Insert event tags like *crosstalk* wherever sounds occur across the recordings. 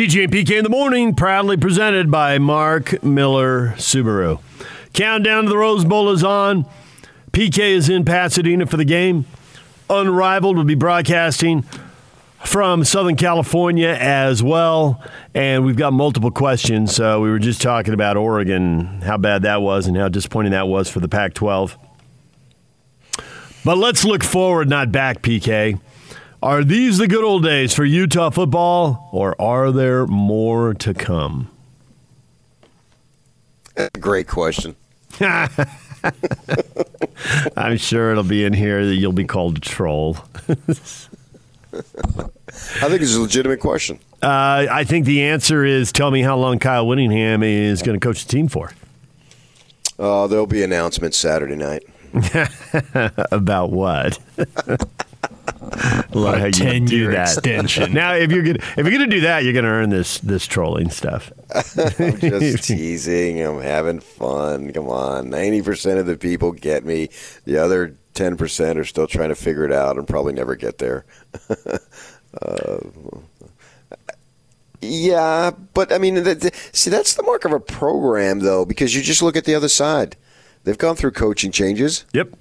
DJ and PK in the morning, proudly presented by Mark Miller Subaru. Countdown to the Rose Bowl is on. PK is in Pasadena for the game. Unrivaled will be broadcasting from Southern California as well. And we've got multiple questions. Uh, we were just talking about Oregon, how bad that was, and how disappointing that was for the Pac 12. But let's look forward, not back, PK. Are these the good old days for Utah football, or are there more to come? Great question. *laughs* I'm sure it'll be in here that you'll be called a troll. I think it's a legitimate question. Uh, I think the answer is tell me how long Kyle Whittingham is going to coach the team for. Uh, there'll be announcements Saturday night. *laughs* About what? *laughs* Love how you ten do year that. extension. now, if you're gonna if you're gonna do that, you're gonna earn this this trolling stuff. *laughs* I'm just teasing. I'm having fun. Come on. 90% of the people get me. The other 10% are still trying to figure it out and probably never get there. *laughs* uh, yeah, but I mean, th- th- see, that's the mark of a program, though, because you just look at the other side. They've gone through coaching changes. Yep.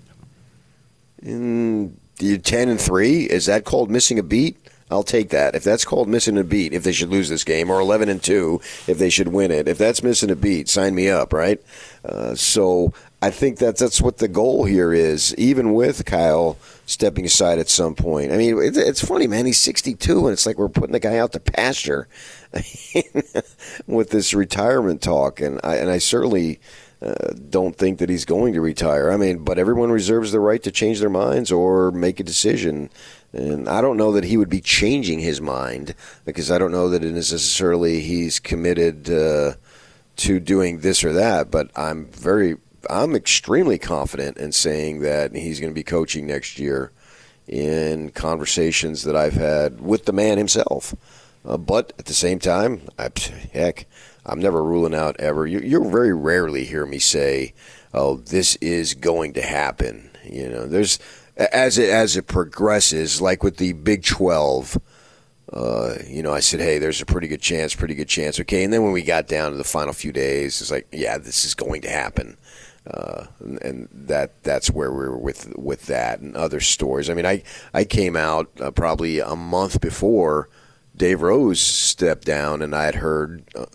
In 10 and 3, is that called missing a beat? I'll take that. If that's called missing a beat, if they should lose this game, or 11 and 2, if they should win it, if that's missing a beat, sign me up, right? Uh, so I think that that's what the goal here is, even with Kyle stepping aside at some point. I mean, it's, it's funny, man. He's 62, and it's like we're putting the guy out to pasture *laughs* with this retirement talk, and I, and I certainly. Uh, don't think that he's going to retire. I mean, but everyone reserves the right to change their minds or make a decision. And I don't know that he would be changing his mind because I don't know that it necessarily he's committed uh, to doing this or that. But I'm very, I'm extremely confident in saying that he's going to be coaching next year in conversations that I've had with the man himself. Uh, but at the same time, I, heck, I'm never ruling out ever. You, you very rarely hear me say, "Oh, this is going to happen." You know, there's as it as it progresses, like with the Big Twelve. Uh, you know, I said, "Hey, there's a pretty good chance, pretty good chance." Okay, and then when we got down to the final few days, it's like, "Yeah, this is going to happen." Uh, and, and that that's where we were with with that and other stories. I mean, I I came out uh, probably a month before Dave Rose stepped down, and I had heard uh,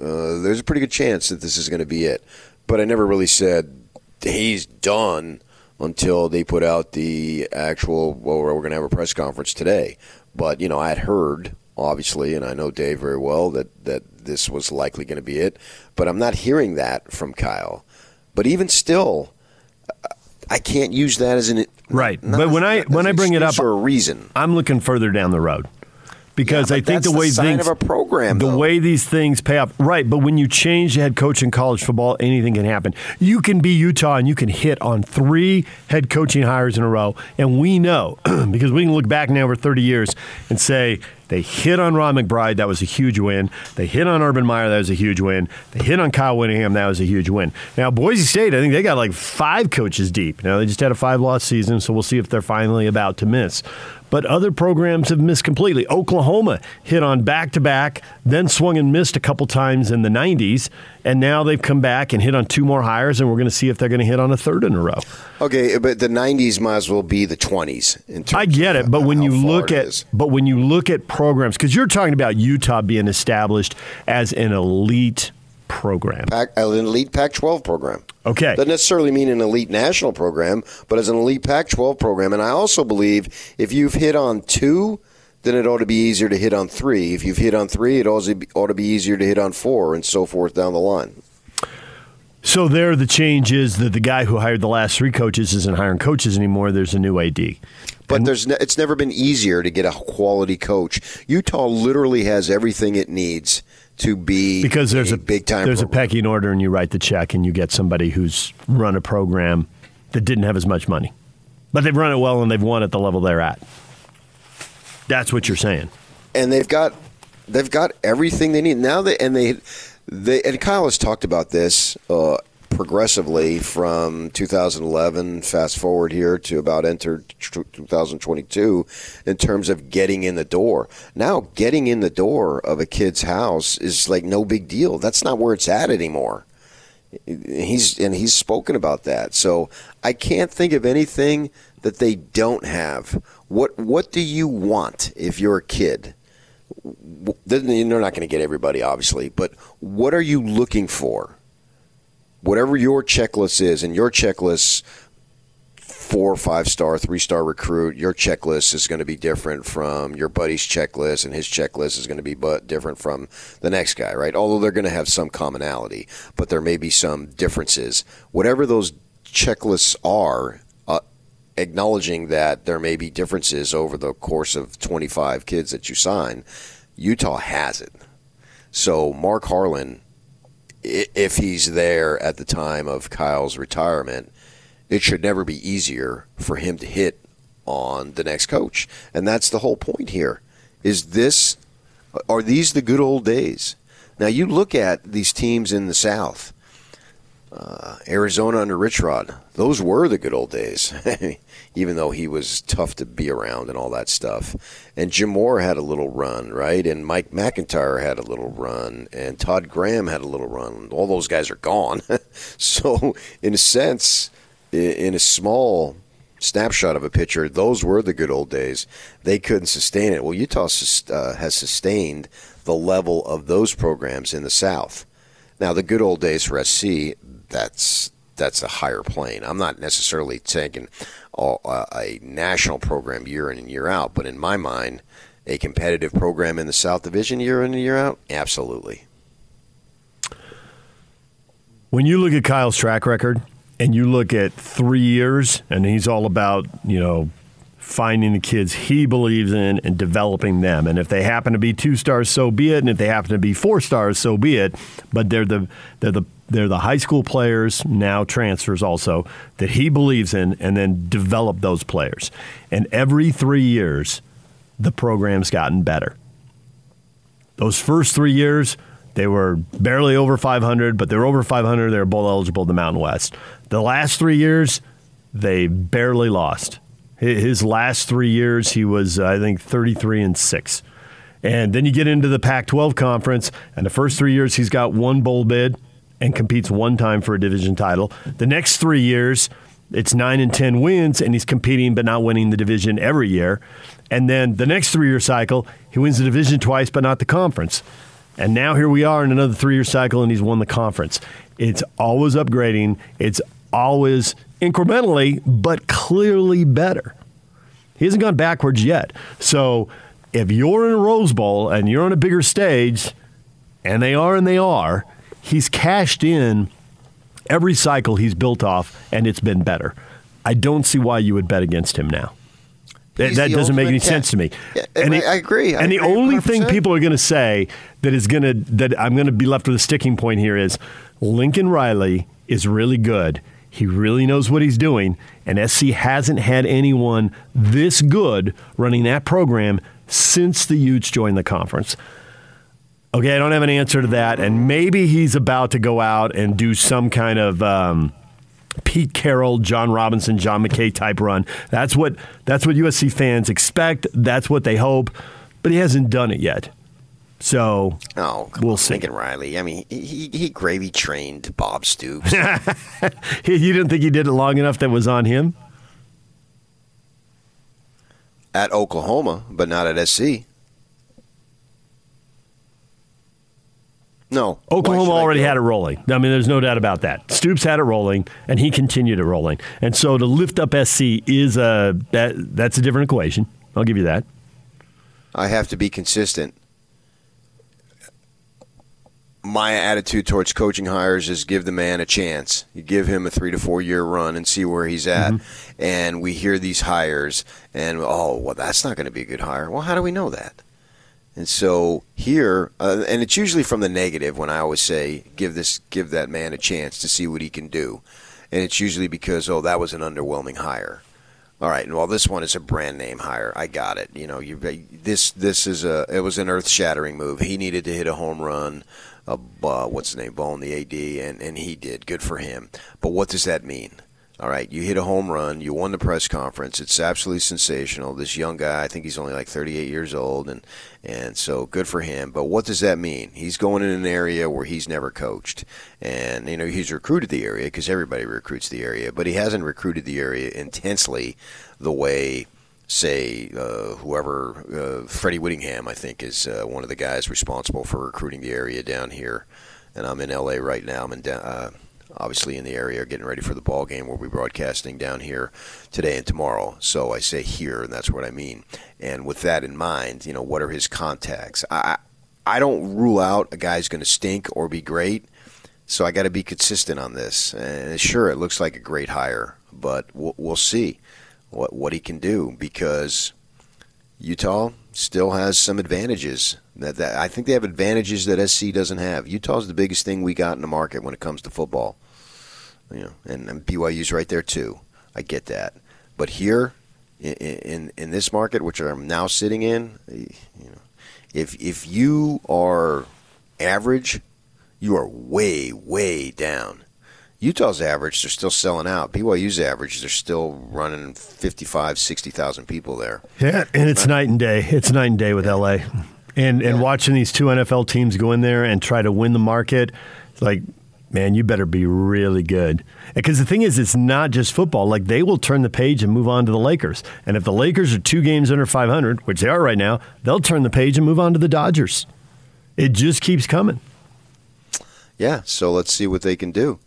there's a pretty good chance that this is going to be it, but I never really said he's done until they put out the actual. Well, we're going to have a press conference today, but you know, I had heard obviously, and I know Dave very well that that this was likely going to be it, but I'm not hearing that from Kyle. But even still, I can't use that as an Right. but when as- I when I bring it up, excuse or a reason. I'm looking further down the road because Yeah, I think the way the things of a program, the though. way these things pay off, right? But when you change the head coach in college football, anything can happen. You can be Utah and you can hit on three head coaching hires in a row, and we know *clears throat* because we can look back now over 30 years and say. They hit on Ron McBride, that was a huge win. They hit on Urban Meyer, that was a huge win. They hit on Kyle Whittingham, that was a huge win. Now, Boise State, I think they got like five coaches deep. Now, they just had a five loss season, so we'll see if they're finally about to miss but other programs have missed completely. Oklahoma hit on back to back, then swung and missed a couple times in the 90s, and now they've come back and hit on two more hires, and we're going to see if they're going to hit on a third in a row. Okay, but the '90s might as well be the '20s. In terms I get it, but when you look at but when you look at programs, because you're talking about Utah being established as an elite program. Pac, uh, an elite Pac-12 program. Okay. Doesn't necessarily mean an elite national program, but as an elite Pac-12 program. And I also believe if you've hit on two, then it ought to be easier to hit on three. If you've hit on three, it also be- ought to be easier to hit on four, and so forth down the line. So there, the change is that the guy who hired the last three coaches isn't hiring coaches anymore. There's a new AD. But there's ne- it's never been easier to get a quality coach. Utah literally has everything it needs to be because there's a, big time. There's a program. pecking order, and you write the check, and you get somebody who's run a program that didn't have as much money, but they've run it well and they've won at the level they're at. That's what you're saying. and they've got they've got everything they need now. They and they they and Kyle has talked about this uh, progressively from 2011, fast forward here to about enter 2022, in terms of getting in the door. Now, getting in the door of a kid's house is like no big deal. That's not where it's at anymore. He's and he's spoken about that. So I can't think of anything that they don't have. What what do you want if you're a kid? They're not going to get everybody, obviously, but what are you looking for? Whatever your checklist is, and your checklist four five star, three star recruit, your checklist is going to be different from your buddy's checklist, and his checklist is going to be but different from the next guy, right? Although they're going to have some commonality, but there may be some differences. Whatever those checklists are, uh, acknowledging that there may be differences over the course of 25 kids that you sign, Utah has it. So Mark Harlan, if he's there at the time of Kyle's retirement, it should never be easier for him to hit on the next coach. And that's the whole point here. Is this are these the good old days? Now you look at these teams in the South. Uh, Arizona under Rich Rod, those were the good old days, *laughs* even though he was tough to be around and all that stuff. And Jim Mora had a little run, right? And Mike MacIntyre had a little run, and Todd Graham had a little run. All those guys are gone. *laughs* so, in a sense, in a small snapshot of a pitcher, those were the good old days. They couldn't sustain it. Well, Utah uh, has sustained the level of those programs in the South. Now, the good old days for SC, that's that's a higher plane. I'm not necessarily taking all, uh, a national program year in and year out, but in my mind, a competitive program in the South Division year in and year out, absolutely. When you look at Kyle's track record, and you look at three years, and he's all about, you know, finding the kids he believes in and developing them. And if they happen to be two stars, so be it. And if they happen to be four stars, so be it. But they're the they're the they're the high school players now transfers also that he believes in, and then develop those players. And every three years, the program's gotten better. Those first three years, they were barely over 500, but they're over 500. They're bowl eligible to the Mountain West. The last three years, they barely lost. His last three years, he was, uh, I think, 33 and 6. And then you get into the Pac 12 conference, and the first three years, he's got one bowl bid and competes one time for a division title. The next three years, it's nine and 10 wins, and he's competing but not winning the division every year. And then the next three year cycle, he wins the division twice but not the conference. And now here we are in another three year cycle, and he's won the conference. It's always upgrading, it's always incrementally, but clearly better. He hasn't gone backwards yet. So if you're in a Rose Bowl and you're on a bigger stage, and they are and they are, he's cashed in every cycle he's built off, and it's been better. I don't see why you would bet against him now. That, that doesn't make any sense to me. Yeah, and I, I, agree. I and agree the only 100%. thing people are going to say that is going to that I'm going to be left with a sticking point here is Lincoln Riley is really good. He really knows what he's doing, and SC hasn't had anyone this good running that program since the Utes joined the conference. Okay, I don't have an answer to that, and maybe he's about to go out and do some kind of. Um, Pete Carroll, John Robinson, John McKay type run. That's what that's what USC fans expect. That's what they hope, but he hasn't done it yet. So oh, we'll on, see. Lincoln Riley. I mean, he he gravy trained Bob Stoops. *laughs* you didn't think he did it long enough that was on him at Oklahoma, but not at SC. No. Oklahoma already had it rolling. I mean, there's no doubt about that. Stoops had it rolling, and he continued it rolling. And so to lift up SC is a that, that's a different equation. I'll give you that. I have to be consistent. My attitude towards coaching hires is give the man a chance. You give him a three to four year run and see where he's at. Mm-hmm. And we hear these hires, and oh, well, that's not going to be a good hire. Well, how do we know that? And so here, uh, and it's usually from the negative when I always say, give this, give that man a chance to see what he can do. And it's usually because, oh, that was an underwhelming hire. All right. Well, this one is a brand name hire. I got it. You know, you this this is a it was an earth shattering move. He needed to hit a home run. Uh, what's his name? Bohn, the AD, and and he did. Good for him. But what does that mean? All right, you hit a home run. You won the press conference. It's absolutely sensational. This young guy, I think he's only like 38 years old, and and so good for him. But what does that mean? He's going in an area where he's never coached, and you know he's recruited the area because everybody recruits the area, but he hasn't recruited the area intensely the way say uh, whoever uh, Freddie Whittingham I think is uh, one of the guys responsible for recruiting the area down here and I'm in LA right now I'm in uh, obviously in the area getting ready for the ball game. We'll be broadcasting down here today and tomorrow. So I say here, and that's what I mean. And with that in mind, you know, what are his contacts? I I don't rule out a guy's going to stink or be great. So I got to be consistent on this. And sure, it looks like a great hire, but we'll, we'll see what what he can do because Utah still has some advantages. That, that I think they have advantages that SC doesn't have. Utah's the biggest thing we got in the market when it comes to football. You know, and, and BYU's right there too. I get that, but here in, in in this market, which I'm now sitting in, eh, you know, if if you are average, you are way way down. Utah's average, they're still selling out. BYU's average, they're still running 55, 60,000 people there. Yeah, and it's night and day. It's night and day with yeah. LA. And and yeah. watching these two NFL teams go in there and try to win the market, it's like man, you better be really good. Because the thing is, it's not just football. Like they will turn the page and move on to the Lakers. And if the Lakers are two games under 500, which they are right now, they'll turn the page and move on to the Dodgers. It just keeps coming. Yeah, so let's see what they can do.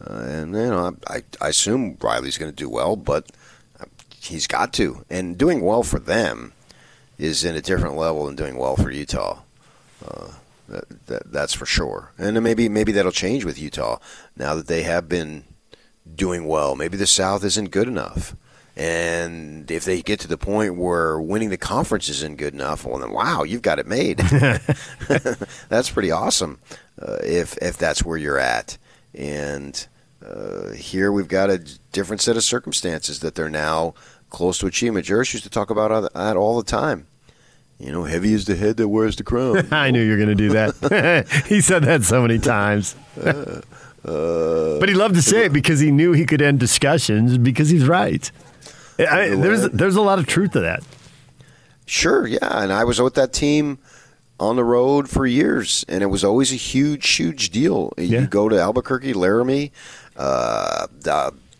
Uh, and you know, I, I assume Riley's going to do well, but he's got to. And doing well for them is in a different level than doing well for Utah. Uh, that, that, that's for sure. And maybe maybe that'll change with Utah now that they have been doing well. Maybe the South isn't good enough. And if they get to the point where winning the conference isn't good enough, well, then wow, you've got it made. *laughs* *laughs* that's pretty awesome. Uh, if if that's where you're at, and uh, here we've got a different set of circumstances that they're now close to achievement. Jerry used to talk about that all the time. You know, heavy is the head that wears the crown. *laughs* I knew you were going to do that. *laughs* he said that so many times. *laughs* Uh, uh, but he loved to say it because he knew he could end discussions because he's right. I, there's there's a lot of truth to that. Sure, yeah, and I was with that team on the road for years, and it was always a huge, huge deal. Yeah. You go to Albuquerque, Laramie, uh,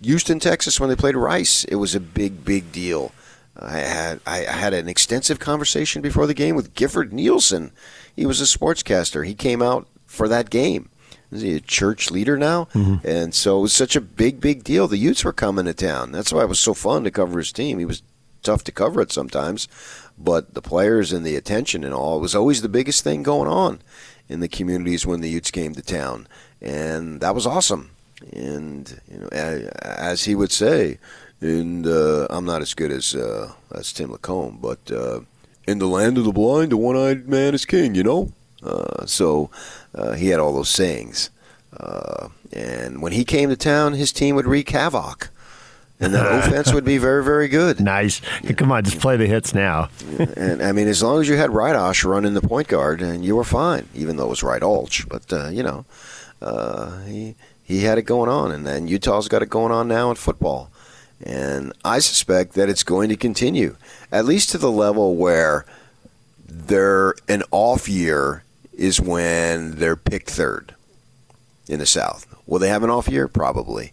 Houston, Texas, when they played Rice, it was a big, big deal. I had I had an extensive conversation before the game with Gifford Nielsen. He was a sportscaster. He came out for that game. Is he a church leader now? Mm-hmm. And so it was such a big, big deal. The Utes were coming to town. That's why it was so fun to cover his team. He was tough to cover it sometimes, but the players and the attention and all was always the biggest thing going on in the communities when the Utes came to town, and that was awesome. And you know, as he would say, and uh, I'm not as good as uh, as Tim Lacombe, but uh, in the land of the blind, the one-eyed man is king. You know, uh, so uh, he had all those sayings. Uh, and when he came to town, his team would wreak havoc. And that uh, offense would be very, very good. Nice. Yeah. Come on, just play the hits now. and I mean, as long as you had Ridosh running the point guard, and you were fine, even though it was Right Ulch. But uh, you know, uh, he he had it going on, and then Utah's got it going on now in football. And I suspect that it's going to continue, at least to the level where they're an off year is when they're picked third in the South. Will they have an off year? Probably.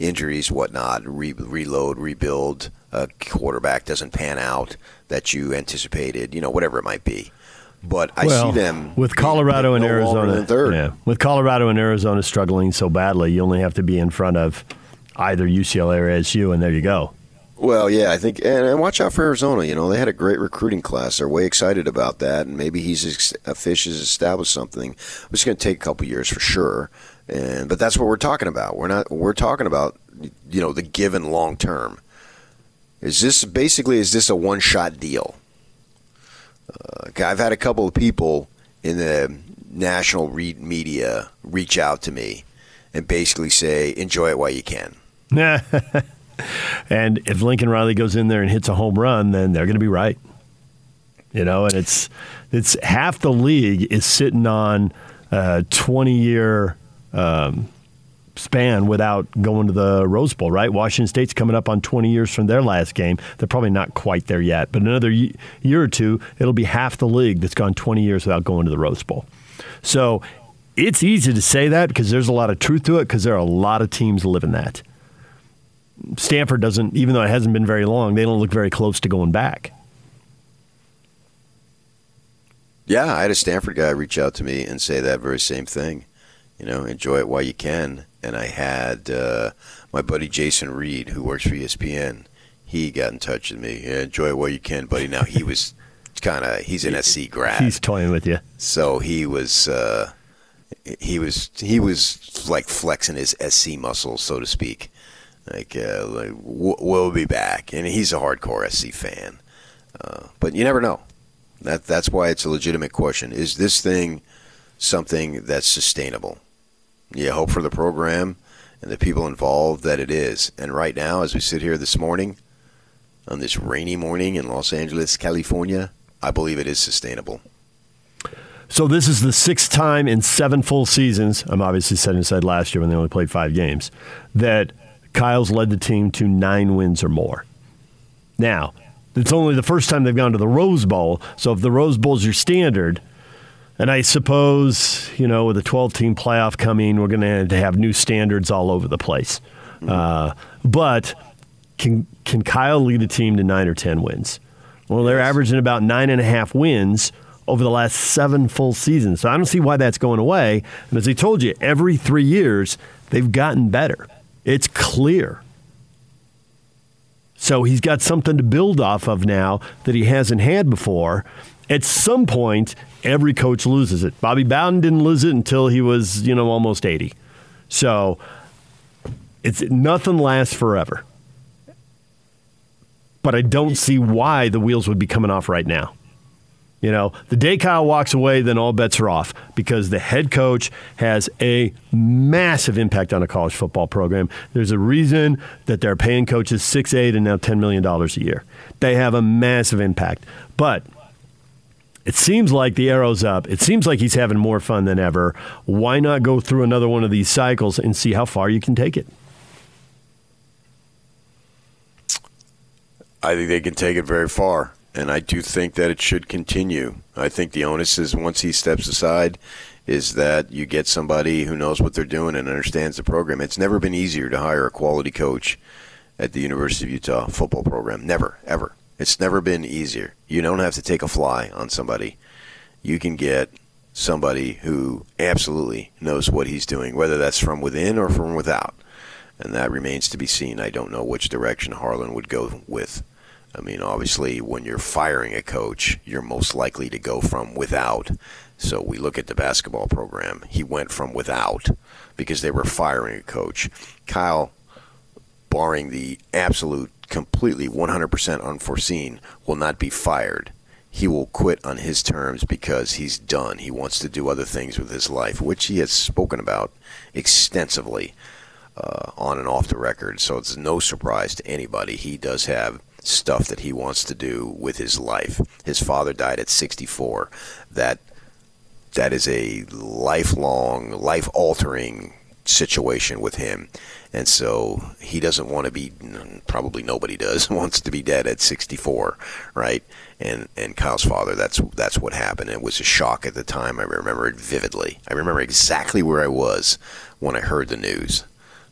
Injuries, whatnot, re- reload, rebuild. A quarterback doesn't pan out that you anticipated. You know, whatever it might be. But I well, see them with Colorado and no Arizona. Yeah, with Colorado and Arizona struggling so badly, you only have to be in front of either UCLA or ASU, and there you go. Well, yeah, I think, and, and, watch out for Arizona. You know, they had a great recruiting class. They're way excited about that, and maybe he's a Fisch has established something. It's going to take a couple years for sure, and but that's what we're talking about. We're not. We're talking about you know the given long term. Is this basically is this a one shot deal? Uh, I've had a couple of people in the national media reach out to me and basically say, "Enjoy it while you can." *laughs* and if Lincoln Riley goes in there and hits a home run, then they're going to be right. You know, and it's it's half the league is sitting on a 20 year um, span without going to the Rose Bowl, right? Washington State's coming up on 20 years from their last game. They're probably not quite there yet, but another year or two, it'll be half the league that's gone 20 years without going to the Rose Bowl. So it's easy to say that because there's a lot of truth to it because there are a lot of teams living that. Stanford doesn't, even though it hasn't been very long, they don't look very close to going back. Yeah, I had a Stanford guy reach out to me and say that very same thing. You know, enjoy it while you can. And I had uh, my buddy Jason Reed, who works for ESPN. He got in touch with me. Yeah, enjoy it while you can, buddy. Now he was *laughs* kind of he's an SC grad. He's toying with you. So he was uh, he was he was like flexing his SC muscles, so to speak. Like, uh, like we'll be back, and he's a hardcore SC fan. Uh, but you never know. That that's why it's a legitimate question. Is this thing something that's sustainable? You hope for the program and the people involved that it is. And right now, as we sit here this morning, on this rainy morning in Los Angeles, California, I believe it is sustainable. So this is the sixth time in seven full seasons. I'm obviously setting aside last year when they only played five games. That Kyle's led the team to nine wins or more. Now, it's only the first time they've gone to the Rose Bowl. So if the Rose Bowl's your standard, and I suppose, you know, with a 12 team playoff coming, we're going to have new standards all over the place. Mm-hmm. Uh, but can, can Kyle lead a team to nine or 10 wins? Well, they're averaging about nine and a half wins over the last seven full seasons. So I don't see why that's going away. And as I told you, every three years, they've gotten better. It's clear. So he's got something to build off of now that he hasn't had before. At some point, every coach loses it. Bobby Bowden didn't lose it until he was, you know, almost 80. So it's nothing lasts forever. But I don't see why the wheels would be coming off right now. You know, the day Kyle walks away, then all bets are off because the head coach has a massive impact on a college football program. There's a reason that they're paying coaches six, eight, and now ten million dollars a year. They have a massive impact, but it seems like the arrow's up. It seems like he's having more fun than ever. Why not go through another one of these cycles and see how far you can take it? I think they can take it very far and I do think that it should continue. I think the onus is once he steps aside, is that you get somebody who knows what they're doing and understands the program. It's never been easier to hire a quality coach at the University of Utah football program. Never, ever. It's never been easier. You don't have to take a fly on somebody. You can get somebody who absolutely knows what he's doing, whether that's from within or from without. And that remains to be seen. I don't know which direction Harlan would go with. I mean, obviously, when you're firing a coach, you're most likely to go from without. So we look at the basketball program. He went from without because they were firing a coach. Kyle, barring the absolute, completely 100% unforeseen, will not be fired. He will quit on his terms because he's done. He wants to do other things with his life, which he has spoken about extensively uh, on and off the record. So it's no surprise to anybody. He does have stuff that he wants to do with his life. His father died at 64. That that is a lifelong, life-altering situation with him. And so he doesn't want to be probably nobody does *laughs* wants to be dead at 64, right? And and Kyle's father that's that's what happened. It was a shock at the time. I remember it vividly. I remember exactly where I was when I heard the news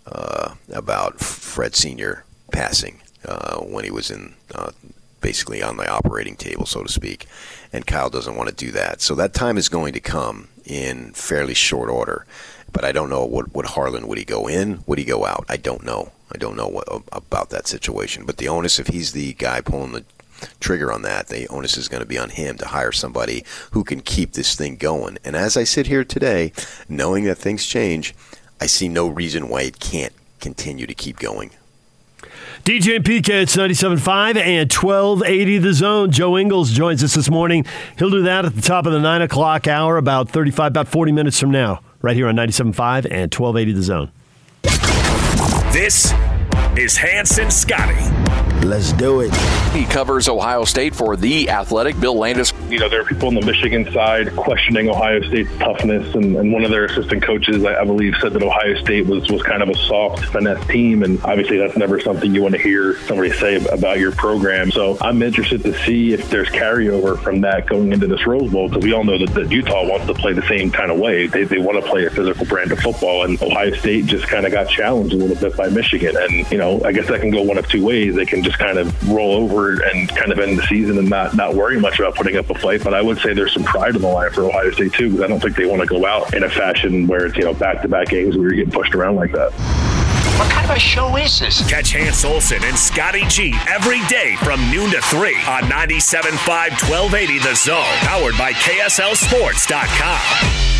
uh, about Fred Senior passing uh, when he was in uh, basically on the operating table, so to speak. And Kyle doesn't want to do that. So that time is going to come in fairly short order. But I don't know what would Harlan would he go in? Would he go out? I don't know. I don't know what, about that situation. But the onus, if he's the guy pulling the trigger on that, the onus is going to be on him to hire somebody who can keep this thing going. And as I sit here today, knowing that things change, I see no reason why it can't continue to keep going. DJ and PK, it's 97.5 and 1280 The Zone. Joe Ingles joins us this morning. He'll do that at the top of the 9 o'clock hour, about 35, about 40 minutes from now, right here on 97.5 and 1280 The Zone. This is Hans and Scotty. Let's do it. He covers Ohio State for The Athletic. Bill Landis. You know, there are people on the Michigan side questioning Ohio State's toughness, and, and one of their assistant coaches, I, I, believe, said that Ohio State was, was kind of a soft, finesse team, and obviously that's never something you want to hear somebody say about your program. So I'm interested to see if there's carryover from that going into this Rose Bowl, because we all know that, that, Utah wants to play the same kind of way. They, they want to play a physical brand of football, and Ohio State just kind of got challenged a little bit by Michigan. And, you know, I guess that can go one of two ways. They can just kind of roll over and kind of end the season and not not worry much about putting up a fight. But I would say there's some pride in the line for Ohio State too, because I don't think they want to go out in a fashion where it's you know back to back games where you're getting pushed around like that. What kind of a show is this? Catch Hans Olsen and Scotty G every day from noon to 3 on 97.5 1280 The Zone, powered by KSLSports.com.